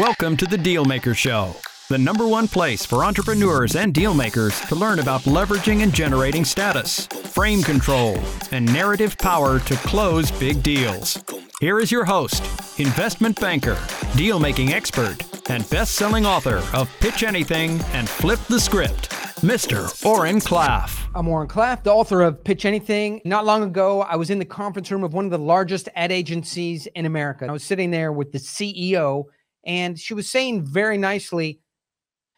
Welcome to the Dealmaker Show, the number one place for entrepreneurs and dealmakers to learn about leveraging and generating status, frame control, and narrative power to close big deals. Here is your host, investment banker, dealmaking expert, and best selling author of Pitch Anything and Flip the Script, Mr. Oren Klaff. I'm Oren Klaff, the author of Pitch Anything. Not long ago, I was in the conference room of one of the largest ad agencies in America. I was sitting there with the CEO and she was saying very nicely,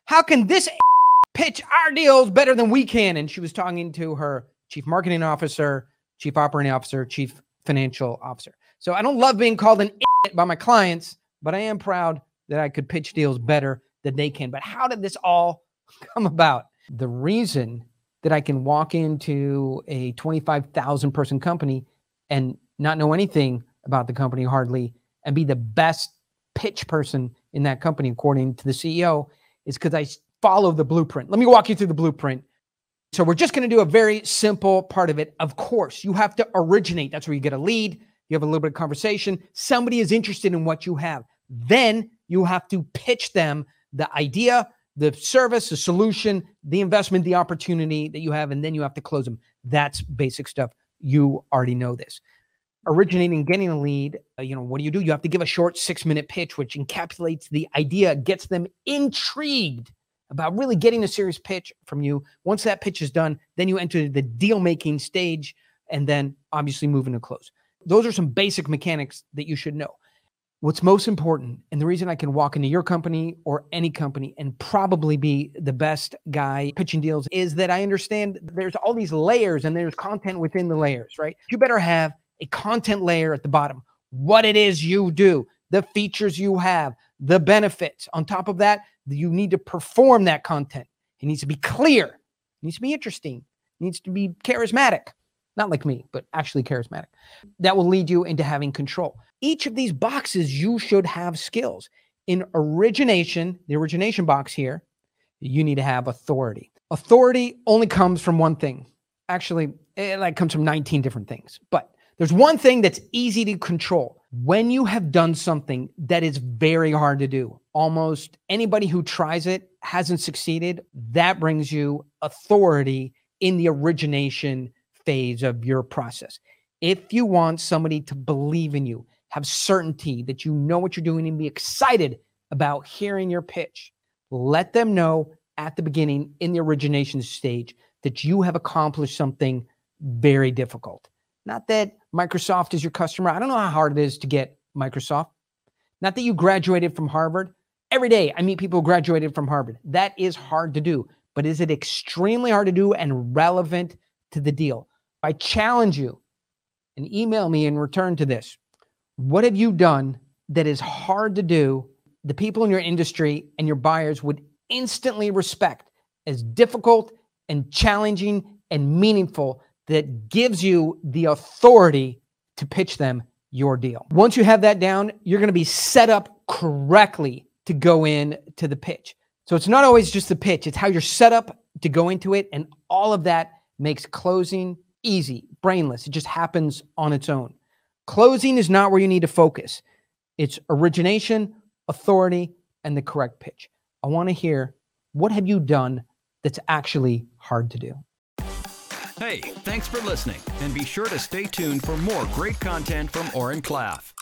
How can this pitch our deals better than we can? And she was talking to her chief marketing officer, chief operating officer, chief financial officer. So I don't love being called an by my clients, but I am proud that I could pitch deals better than they can. But how did this all come about? The reason that I can walk into a 25,000 person company and not know anything about the company hardly and be the best pitch person in that company, according to the CEO, is because I follow the blueprint. Let me walk you through the blueprint. So we're just going to do a very simple part of it. Of course, you have to originate. That's where you get a lead. You have a little bit of conversation. Somebody is interested in what you have. Then you have to pitch them the idea, the service, the solution, the investment, the opportunity that you have, and then you have to close them. That's basic stuff. You already know this originating, getting a lead, uh, you know, what do you do? You have to give a short six minute pitch, which encapsulates the idea, gets them intrigued about really getting a serious pitch from you. Once that pitch is done, then you enter the deal making stage and then obviously moving to close. Those are some basic mechanics that you should know. What's most important, and the reason I can walk into your company or any company and probably be the best guy pitching deals is that I understand there's all these layers and there's content within the layers, right? You better have a content layer at the bottom, what it is you do, the features you have, the benefits. On top of that, you need to perform that content. It needs to be clear, it needs to be interesting, it needs to be charismatic. Not like me, but actually charismatic. That will lead you into having control. Each of these boxes, you should have skills. In origination, the origination box here, you need to have authority. Authority only comes from one thing. Actually, it like comes from 19 different things. But there's one thing that's easy to control. When you have done something that is very hard to do, almost anybody who tries it hasn't succeeded, that brings you authority in the origination phase of your process. If you want somebody to believe in you, have certainty that you know what you're doing and be excited about hearing your pitch, let them know at the beginning in the origination stage that you have accomplished something very difficult. Not that Microsoft is your customer. I don't know how hard it is to get Microsoft. Not that you graduated from Harvard. Every day I meet people who graduated from Harvard. That is hard to do, but is it extremely hard to do and relevant to the deal? I challenge you and email me in return to this. What have you done that is hard to do? The people in your industry and your buyers would instantly respect as difficult and challenging and meaningful that gives you the authority to pitch them your deal. Once you have that down, you're going to be set up correctly to go in to the pitch. So it's not always just the pitch, it's how you're set up to go into it. And all of that makes closing easy, brainless. It just happens on its own. Closing is not where you need to focus, it's origination, authority, and the correct pitch. I want to hear what have you done that's actually hard to do? Hey, thanks for listening, and be sure to stay tuned for more great content from Oren Klaff.